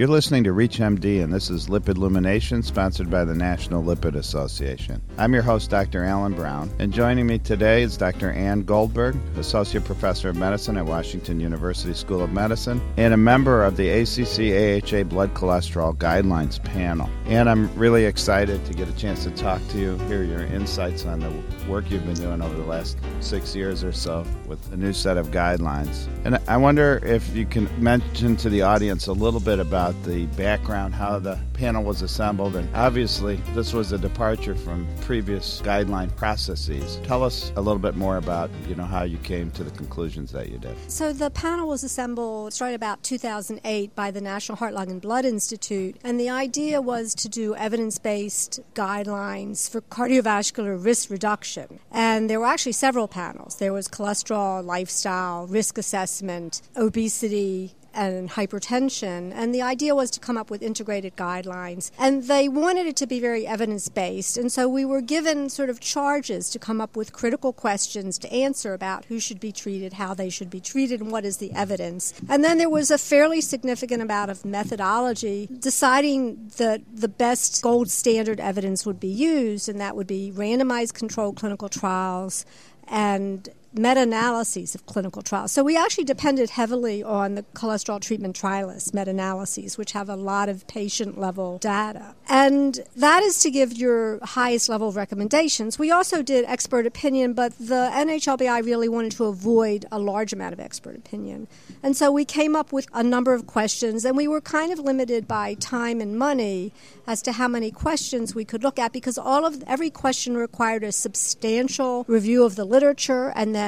You're listening to ReachMD, and this is Lipid Illumination, sponsored by the National Lipid Association. I'm your host, Dr. Alan Brown, and joining me today is Dr. Anne Goldberg, Associate Professor of Medicine at Washington University School of Medicine, and a member of the ACC AHA Blood Cholesterol Guidelines panel. And I'm really excited to get a chance to talk to you, hear your insights on the work you've been doing over the last six years or so with a new set of guidelines. And I wonder if you can mention to the audience a little bit about the background, how the panel was assembled, and obviously this was a departure from previous guideline processes. Tell us a little bit more about, you know, how you came to the conclusions that you did. So the panel was assembled right about 2008 by the National Heart, Lung, and Blood Institute, and the idea was to do evidence-based guidelines for cardiovascular risk reduction. And there were actually several panels. There was cholesterol, lifestyle, risk assessment, obesity, and hypertension. And the idea was to come up with integrated guidelines. And they wanted it to be very evidence based. And so we were given sort of charges to come up with critical questions to answer about who should be treated, how they should be treated, and what is the evidence. And then there was a fairly significant amount of methodology deciding that the best gold standard evidence would be used, and that would be randomized controlled clinical trials and meta analyses of clinical trials. So we actually depended heavily on the cholesterol treatment trialists meta analyses, which have a lot of patient level data. And that is to give your highest level of recommendations. We also did expert opinion, but the NHLBI really wanted to avoid a large amount of expert opinion. And so we came up with a number of questions, and we were kind of limited by time and money as to how many questions we could look at because all of every question required a substantial review of the literature and then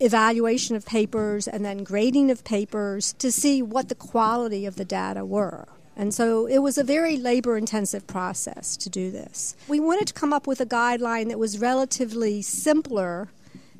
evaluation of papers and then grading of papers to see what the quality of the data were. And so it was a very labor intensive process to do this. We wanted to come up with a guideline that was relatively simpler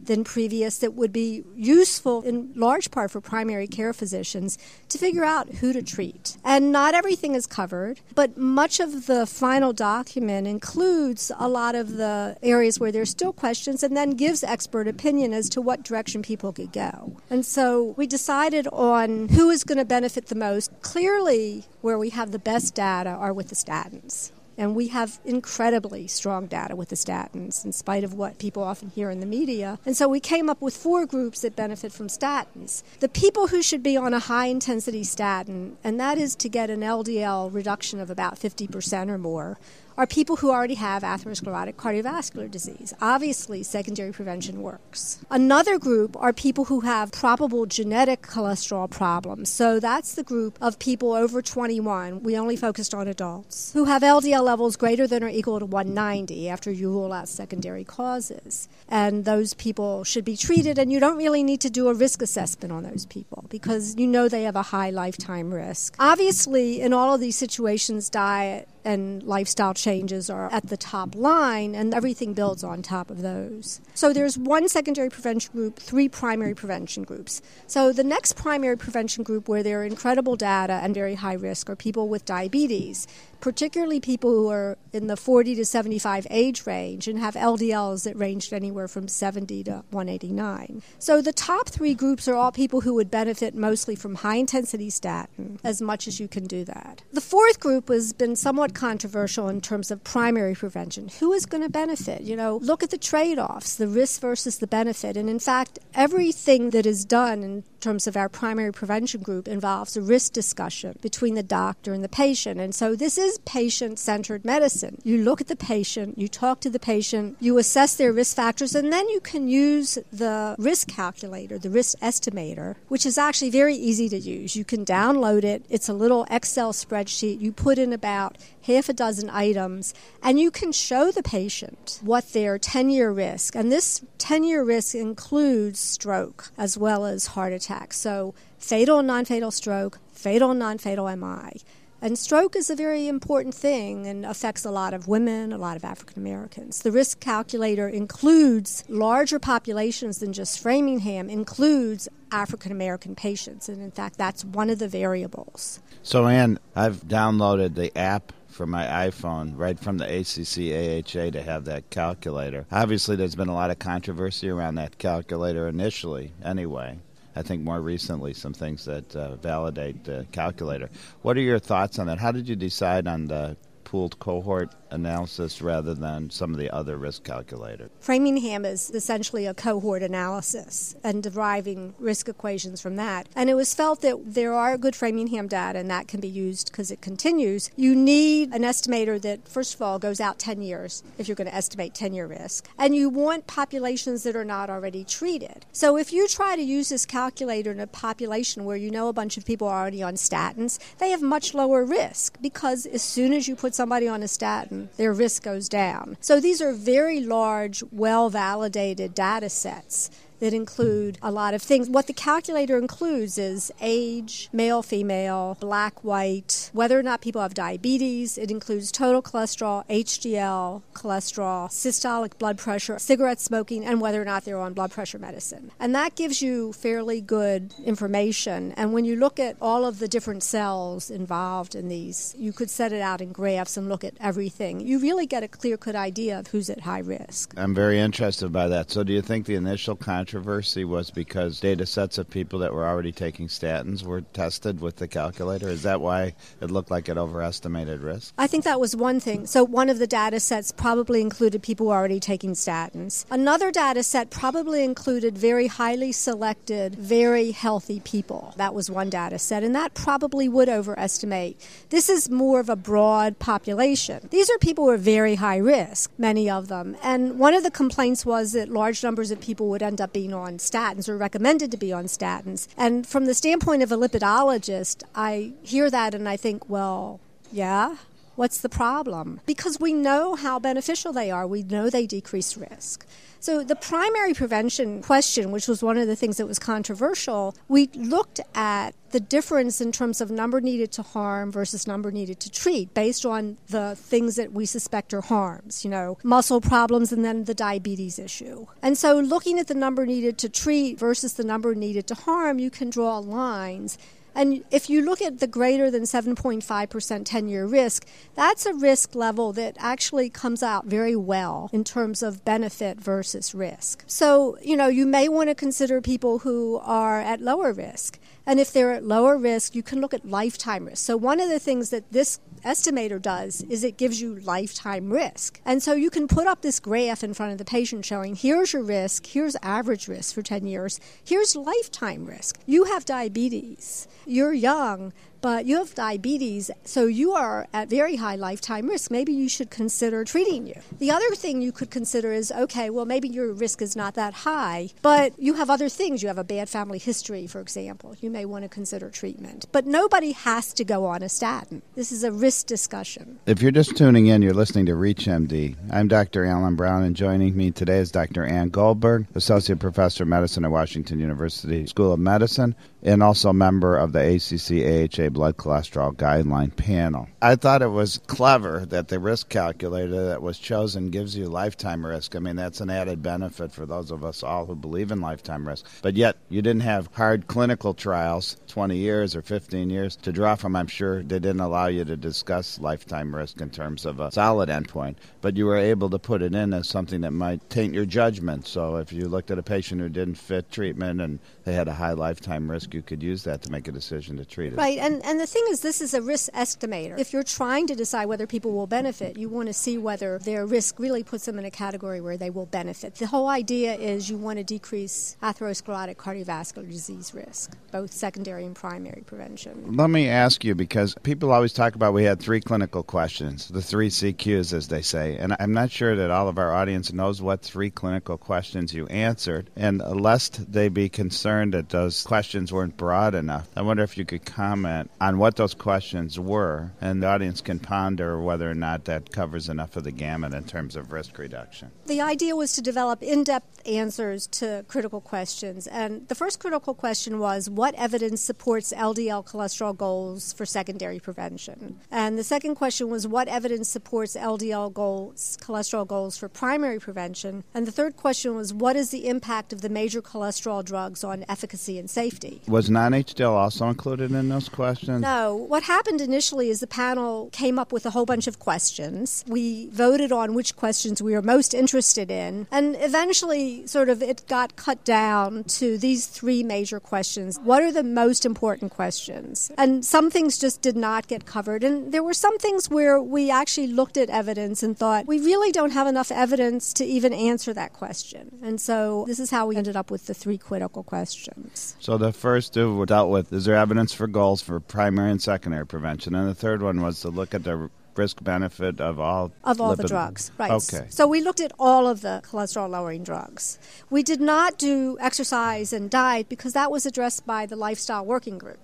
than previous that would be useful in large part for primary care physicians to figure out who to treat. And not everything is covered, but much of the final document includes a lot of the areas where there's still questions and then gives expert opinion as to what direction people could go. And so we decided on who is going to benefit the most. Clearly, where we have the best data are with the statins. And we have incredibly strong data with the statins, in spite of what people often hear in the media. And so we came up with four groups that benefit from statins. The people who should be on a high intensity statin, and that is to get an LDL reduction of about 50% or more, are people who already have atherosclerotic cardiovascular disease. Obviously, secondary prevention works. Another group are people who have probable genetic cholesterol problems. So that's the group of people over 21. We only focused on adults who have LDL levels greater than or equal to 190 after you rule out secondary causes. And those people should be treated, and you don't really need to do a risk assessment on those people because you know they have a high lifetime risk. Obviously, in all of these situations, diet and lifestyle changes are at the top line, and everything builds on top of those. So there's one secondary prevention group, three primary prevention groups. So the next primary prevention group where there are incredible data and very high risk are people with diabetes particularly people who are in the 40 to 75 age range and have LDLs that ranged anywhere from 70 to 189. So the top three groups are all people who would benefit mostly from high intensity statin, as much as you can do that. The fourth group has been somewhat controversial in terms of primary prevention. Who is going to benefit? You know, look at the trade offs, the risk versus the benefit. And in fact, everything that is done in terms of our primary prevention group involves a risk discussion between the doctor and the patient. And so this is patient centered medicine. You look at the patient, you talk to the patient, you assess their risk factors, and then you can use the risk calculator, the risk estimator, which is actually very easy to use. You can download it, it's a little Excel spreadsheet. You put in about half a dozen items, and you can show the patient what their 10 year risk, and this 10 year risk includes stroke as well as heart attack. So, fatal and non fatal stroke, fatal and non fatal MI. And stroke is a very important thing and affects a lot of women, a lot of African Americans. The risk calculator includes larger populations than just Framingham, includes African American patients. And in fact, that's one of the variables. So, Anne, I've downloaded the app for my iPhone right from the ACC AHA to have that calculator. Obviously, there's been a lot of controversy around that calculator initially, anyway. I think more recently, some things that uh, validate the calculator. What are your thoughts on that? How did you decide on the pooled cohort analysis rather than some of the other risk calculators. Framingham is essentially a cohort analysis and deriving risk equations from that. And it was felt that there are good Framingham data and that can be used because it continues. You need an estimator that, first of all, goes out 10 years if you're going to estimate 10 year risk. And you want populations that are not already treated. So if you try to use this calculator in a population where you know a bunch of people are already on statins, they have much lower risk because as soon as you put somebody on a statin, their risk goes down. So these are very large, well validated data sets that include a lot of things. What the calculator includes is age, male, female, black, white, whether or not people have diabetes. It includes total cholesterol, HDL, cholesterol, systolic blood pressure, cigarette smoking, and whether or not they're on blood pressure medicine. And that gives you fairly good information. And when you look at all of the different cells involved in these, you could set it out in graphs and look at everything. You really get a clear cut idea of who's at high risk. I'm very interested by that. So, do you think the initial contract controversy was because data sets of people that were already taking statins were tested with the calculator? Is that why it looked like it overestimated risk? I think that was one thing. So, one of the data sets probably included people already taking statins. Another data set probably included very highly selected, very healthy people. That was one data set, and that probably would overestimate. This is more of a broad population. These are people who are very high risk, many of them. And one of the complaints was that large numbers of people would end up being on statins or recommended to be on statins. And from the standpoint of a lipidologist, I hear that and I think, well, yeah, What's the problem? Because we know how beneficial they are. We know they decrease risk. So, the primary prevention question, which was one of the things that was controversial, we looked at the difference in terms of number needed to harm versus number needed to treat based on the things that we suspect are harms, you know, muscle problems and then the diabetes issue. And so, looking at the number needed to treat versus the number needed to harm, you can draw lines and if you look at the greater than 7.5% 10 year risk, that's a risk level that actually comes out very well in terms of benefit versus risk. So, you know, you may want to consider people who are at lower risk. And if they're at lower risk, you can look at lifetime risk. So, one of the things that this estimator does is it gives you lifetime risk. And so you can put up this graph in front of the patient showing here's your risk, here's average risk for 10 years, here's lifetime risk. You have diabetes, you're young, but you have diabetes, so you are at very high lifetime risk. Maybe you should consider treating you. The other thing you could consider is okay, well, maybe your risk is not that high, but you have other things. You have a bad family history, for example. You may want to consider treatment. But nobody has to go on a statin. This is a risk discussion. If you're just tuning in, you're listening to ReachMD. I'm Dr. Alan Brown, and joining me today is Dr. Anne Goldberg, Associate Professor of Medicine at Washington University School of Medicine, and also member of the ACC AHA blood cholesterol guideline panel. I thought it was clever that the risk calculator that was chosen gives you lifetime risk. I mean, that's an added benefit for those of us all who believe in lifetime risk. But yet, you didn't have hard clinical trials, 20 years or 15 years, to draw from. I'm sure they didn't allow you to discuss lifetime risk in terms of a solid endpoint, but you were able to put it in as something that might taint your judgment. So if you looked at a patient who didn't fit treatment and they had a high lifetime risk, you could use that to make a decision to treat it. Right, and, and the thing is, this is a risk estimator. If you're trying to decide whether people will benefit, you want to see whether their risk really puts them in a category where they will benefit. The whole idea is you want to decrease atherosclerotic cardiovascular disease risk, both secondary and primary prevention. Let me ask you because people always talk about we had three clinical questions, the three CQs, as they say, and I'm not sure that all of our audience knows what three clinical questions you answered. And lest they be concerned that those questions weren't broad enough, I wonder if you could comment on what those questions were, and the audience can ponder whether or not that covers enough of the gamut in terms of risk reduction. The idea was to develop in depth answers to critical questions. And the first critical question was what evidence supports LDL cholesterol goals for secondary prevention? And the second question was what evidence supports LDL goals, cholesterol goals for primary prevention? And the third question was what is the impact of the major cholesterol drugs on efficacy and safety? Was non HDL also included in those questions? Questions? No. What happened initially is the panel came up with a whole bunch of questions. We voted on which questions we were most interested in, and eventually, sort of, it got cut down to these three major questions. What are the most important questions? And some things just did not get covered, and there were some things where we actually looked at evidence and thought we really don't have enough evidence to even answer that question. And so this is how we ended up with the three critical questions. So the first two dealt with is there evidence for goals for primary and secondary prevention, and the third one was to look at the risk benefit of all of all lipid- the drugs right. Okay. so we looked at all of the cholesterol lowering drugs. We did not do exercise and diet because that was addressed by the lifestyle working group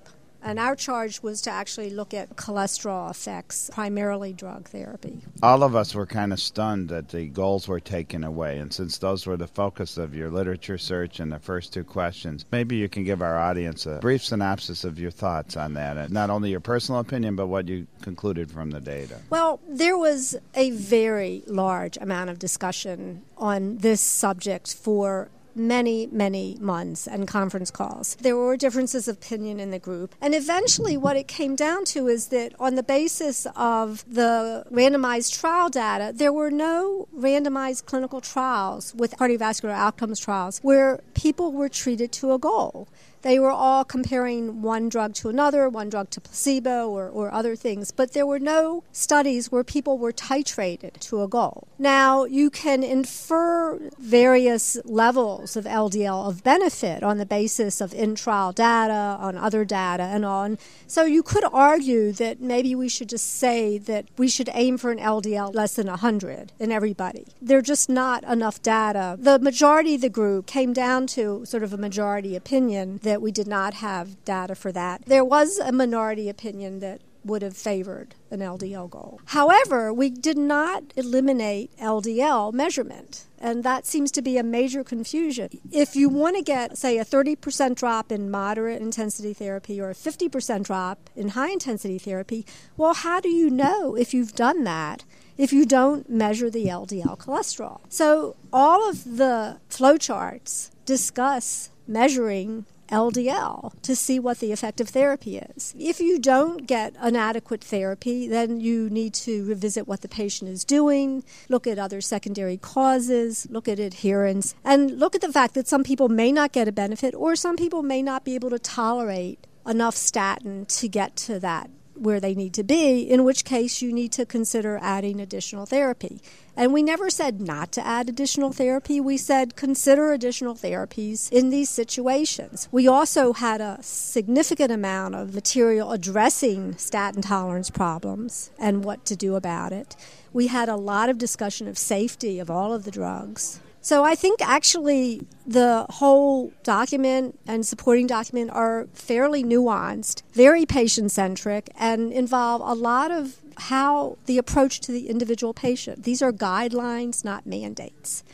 and our charge was to actually look at cholesterol effects primarily drug therapy All of us were kind of stunned that the goals were taken away, and since those were the focus of your literature search and the first two questions, maybe you can give our audience a brief synopsis of your thoughts on that, and not only your personal opinion, but what you concluded from the data. Well, there was a very large amount of discussion on this subject for many, many months and conference calls. There were differences of opinion in the group. And eventually, what it came down to is that on the basis of the randomized trial data, there were no randomized clinical trials with cardiovascular outcomes trials where people were treated to a goal. They were all comparing one drug to another, one drug to placebo, or, or other things, but there were no studies where people were titrated to a goal. Now, you can infer various levels of LDL of benefit on the basis of in trial data, on other data, and on. So you could argue that maybe we should just say that we should aim for an LDL less than 100 in everybody. There are just not enough data. The majority of the group came down to sort of a majority opinion that we did not have data for that. There was a minority opinion that would have favored an LDL goal. However, we did not eliminate LDL measurement. And that seems to be a major confusion. If you want to get, say, a 30% drop in moderate intensity therapy or a 50% drop in high intensity therapy, well, how do you know if you've done that if you don't measure the LDL cholesterol? So, all of the flowcharts discuss measuring LDL to see what the effective therapy is. If you don't get an adequate therapy, then you need to revisit what the patient is doing, look at other secondary causes, look at adherence, and look at the fact that some people may not get a benefit or some people may not be able to tolerate enough statin to get to that where they need to be, in which case you need to consider adding additional therapy. And we never said not to add additional therapy. We said consider additional therapies in these situations. We also had a significant amount of material addressing statin tolerance problems and what to do about it. We had a lot of discussion of safety of all of the drugs. So I think actually the whole document and supporting document are fairly nuanced, very patient centric, and involve a lot of how the approach to the individual patient. These are guidelines, not mandates.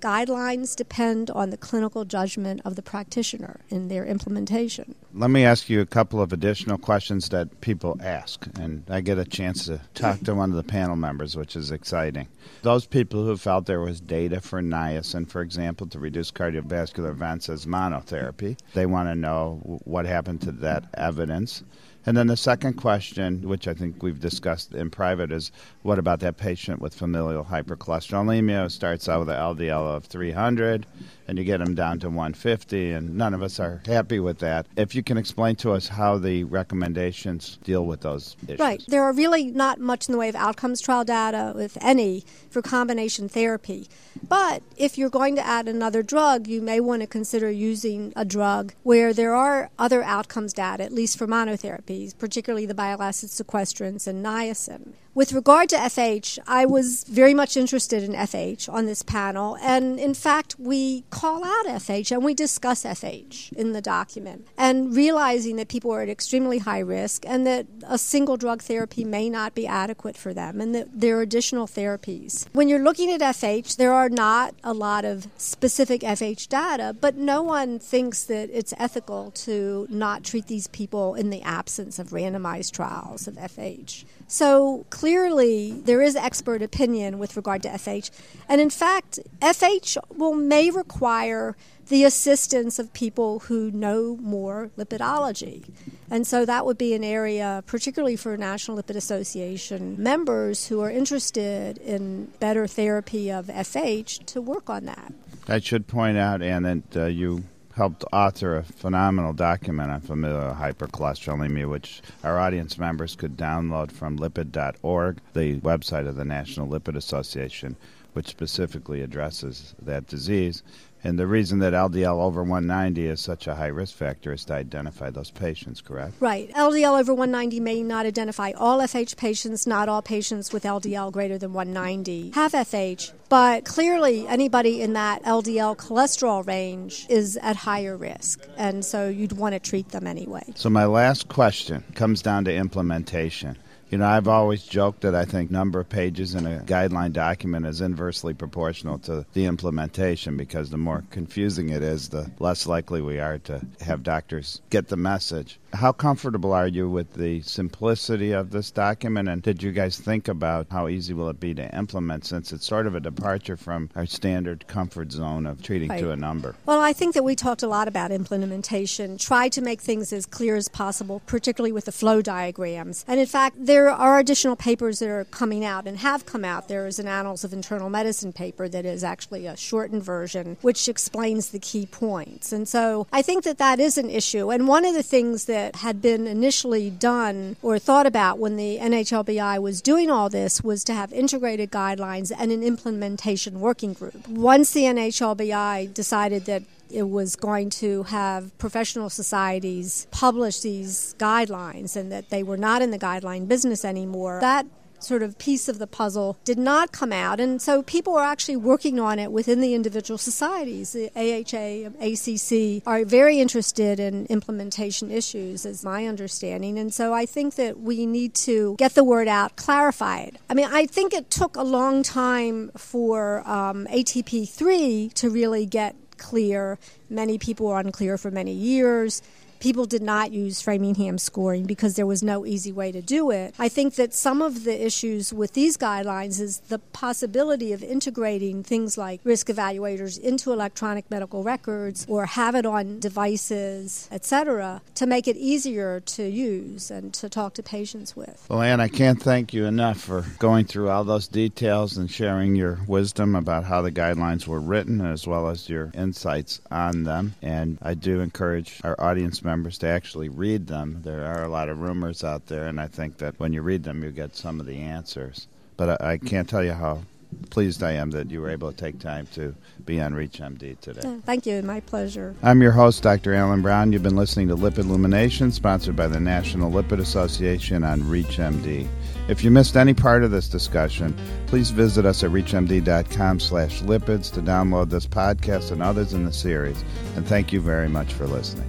Guidelines depend on the clinical judgment of the practitioner in their implementation. Let me ask you a couple of additional questions that people ask, and I get a chance to talk to one of the panel members, which is exciting. Those people who felt there was data for niacin, for example, to reduce cardiovascular events as monotherapy, they want to know what happened to that evidence. And then the second question, which I think we've discussed in private, is what about that patient with familial hypercholesterolemia starts out with an LDL of 300 and you get them down to 150, and none of us are happy with that. If you can explain to us how the recommendations deal with those issues. Right. There are really not much in the way of outcomes trial data, if any, for combination therapy. But if you're going to add another drug, you may want to consider using a drug where there are other outcomes data, at least for monotherapies, particularly the bile acid sequestrants and niacin. With regard to FH, I was very much interested in FH on this panel, and in fact, we call out FH and we discuss FH in the document, and realizing that people are at extremely high risk and that a single drug therapy may not be adequate for them, and that there are additional therapies. When you're looking at FH, there are not a lot of specific FH data, but no one thinks that it's ethical to not treat these people in the absence of randomized trials of FH. So clearly, there is expert opinion with regard to FH. And in fact, FH will may require the assistance of people who know more lipidology. And so that would be an area, particularly for National Lipid Association members who are interested in better therapy of FH, to work on that. I should point out, Anne, that uh, you helped author a phenomenal document on familial hypercholesterolemia, which our audience members could download from lipid.org, the website of the National Lipid Association, which specifically addresses that disease. And the reason that LDL over 190 is such a high risk factor is to identify those patients, correct? Right. LDL over 190 may not identify all FH patients, not all patients with LDL greater than 190 have FH, but clearly anybody in that LDL cholesterol range is at higher risk, and so you'd want to treat them anyway. So, my last question comes down to implementation. You know, I've always joked that I think number of pages in a guideline document is inversely proportional to the implementation because the more confusing it is, the less likely we are to have doctors get the message. How comfortable are you with the simplicity of this document and did you guys think about how easy will it be to implement since it's sort of a departure from our standard comfort zone of treating right. to a number? Well, I think that we talked a lot about implementation, try to make things as clear as possible, particularly with the flow diagrams. And in fact, there there are additional papers that are coming out and have come out. There is an Annals of Internal Medicine paper that is actually a shortened version, which explains the key points. And so I think that that is an issue. And one of the things that had been initially done or thought about when the NHLBI was doing all this was to have integrated guidelines and an implementation working group. Once the NHLBI decided that it was going to have professional societies publish these guidelines and that they were not in the guideline business anymore. That sort of piece of the puzzle did not come out. And so people are actually working on it within the individual societies. The AHA, ACC are very interested in implementation issues, is my understanding. And so I think that we need to get the word out, clarify it. I mean, I think it took a long time for um, ATP3 to really get clear. Many people were unclear for many years people did not use Framingham scoring because there was no easy way to do it. I think that some of the issues with these guidelines is the possibility of integrating things like risk evaluators into electronic medical records or have it on devices, etc., to make it easier to use and to talk to patients with. Well, Anne, I can't thank you enough for going through all those details and sharing your wisdom about how the guidelines were written as well as your insights on them. And I do encourage our audience members to actually read them. There are a lot of rumors out there, and I think that when you read them, you get some of the answers. But I, I can't tell you how pleased I am that you were able to take time to be on ReachMD today. thank you. My pleasure. I'm your host, Dr. Alan Brown. You've been listening to Lipid Illumination, sponsored by the National Lipid Association on ReachMD. If you missed any part of this discussion, please visit us at reachmd.com slash lipids to download this podcast and others in the series. And thank you very much for listening.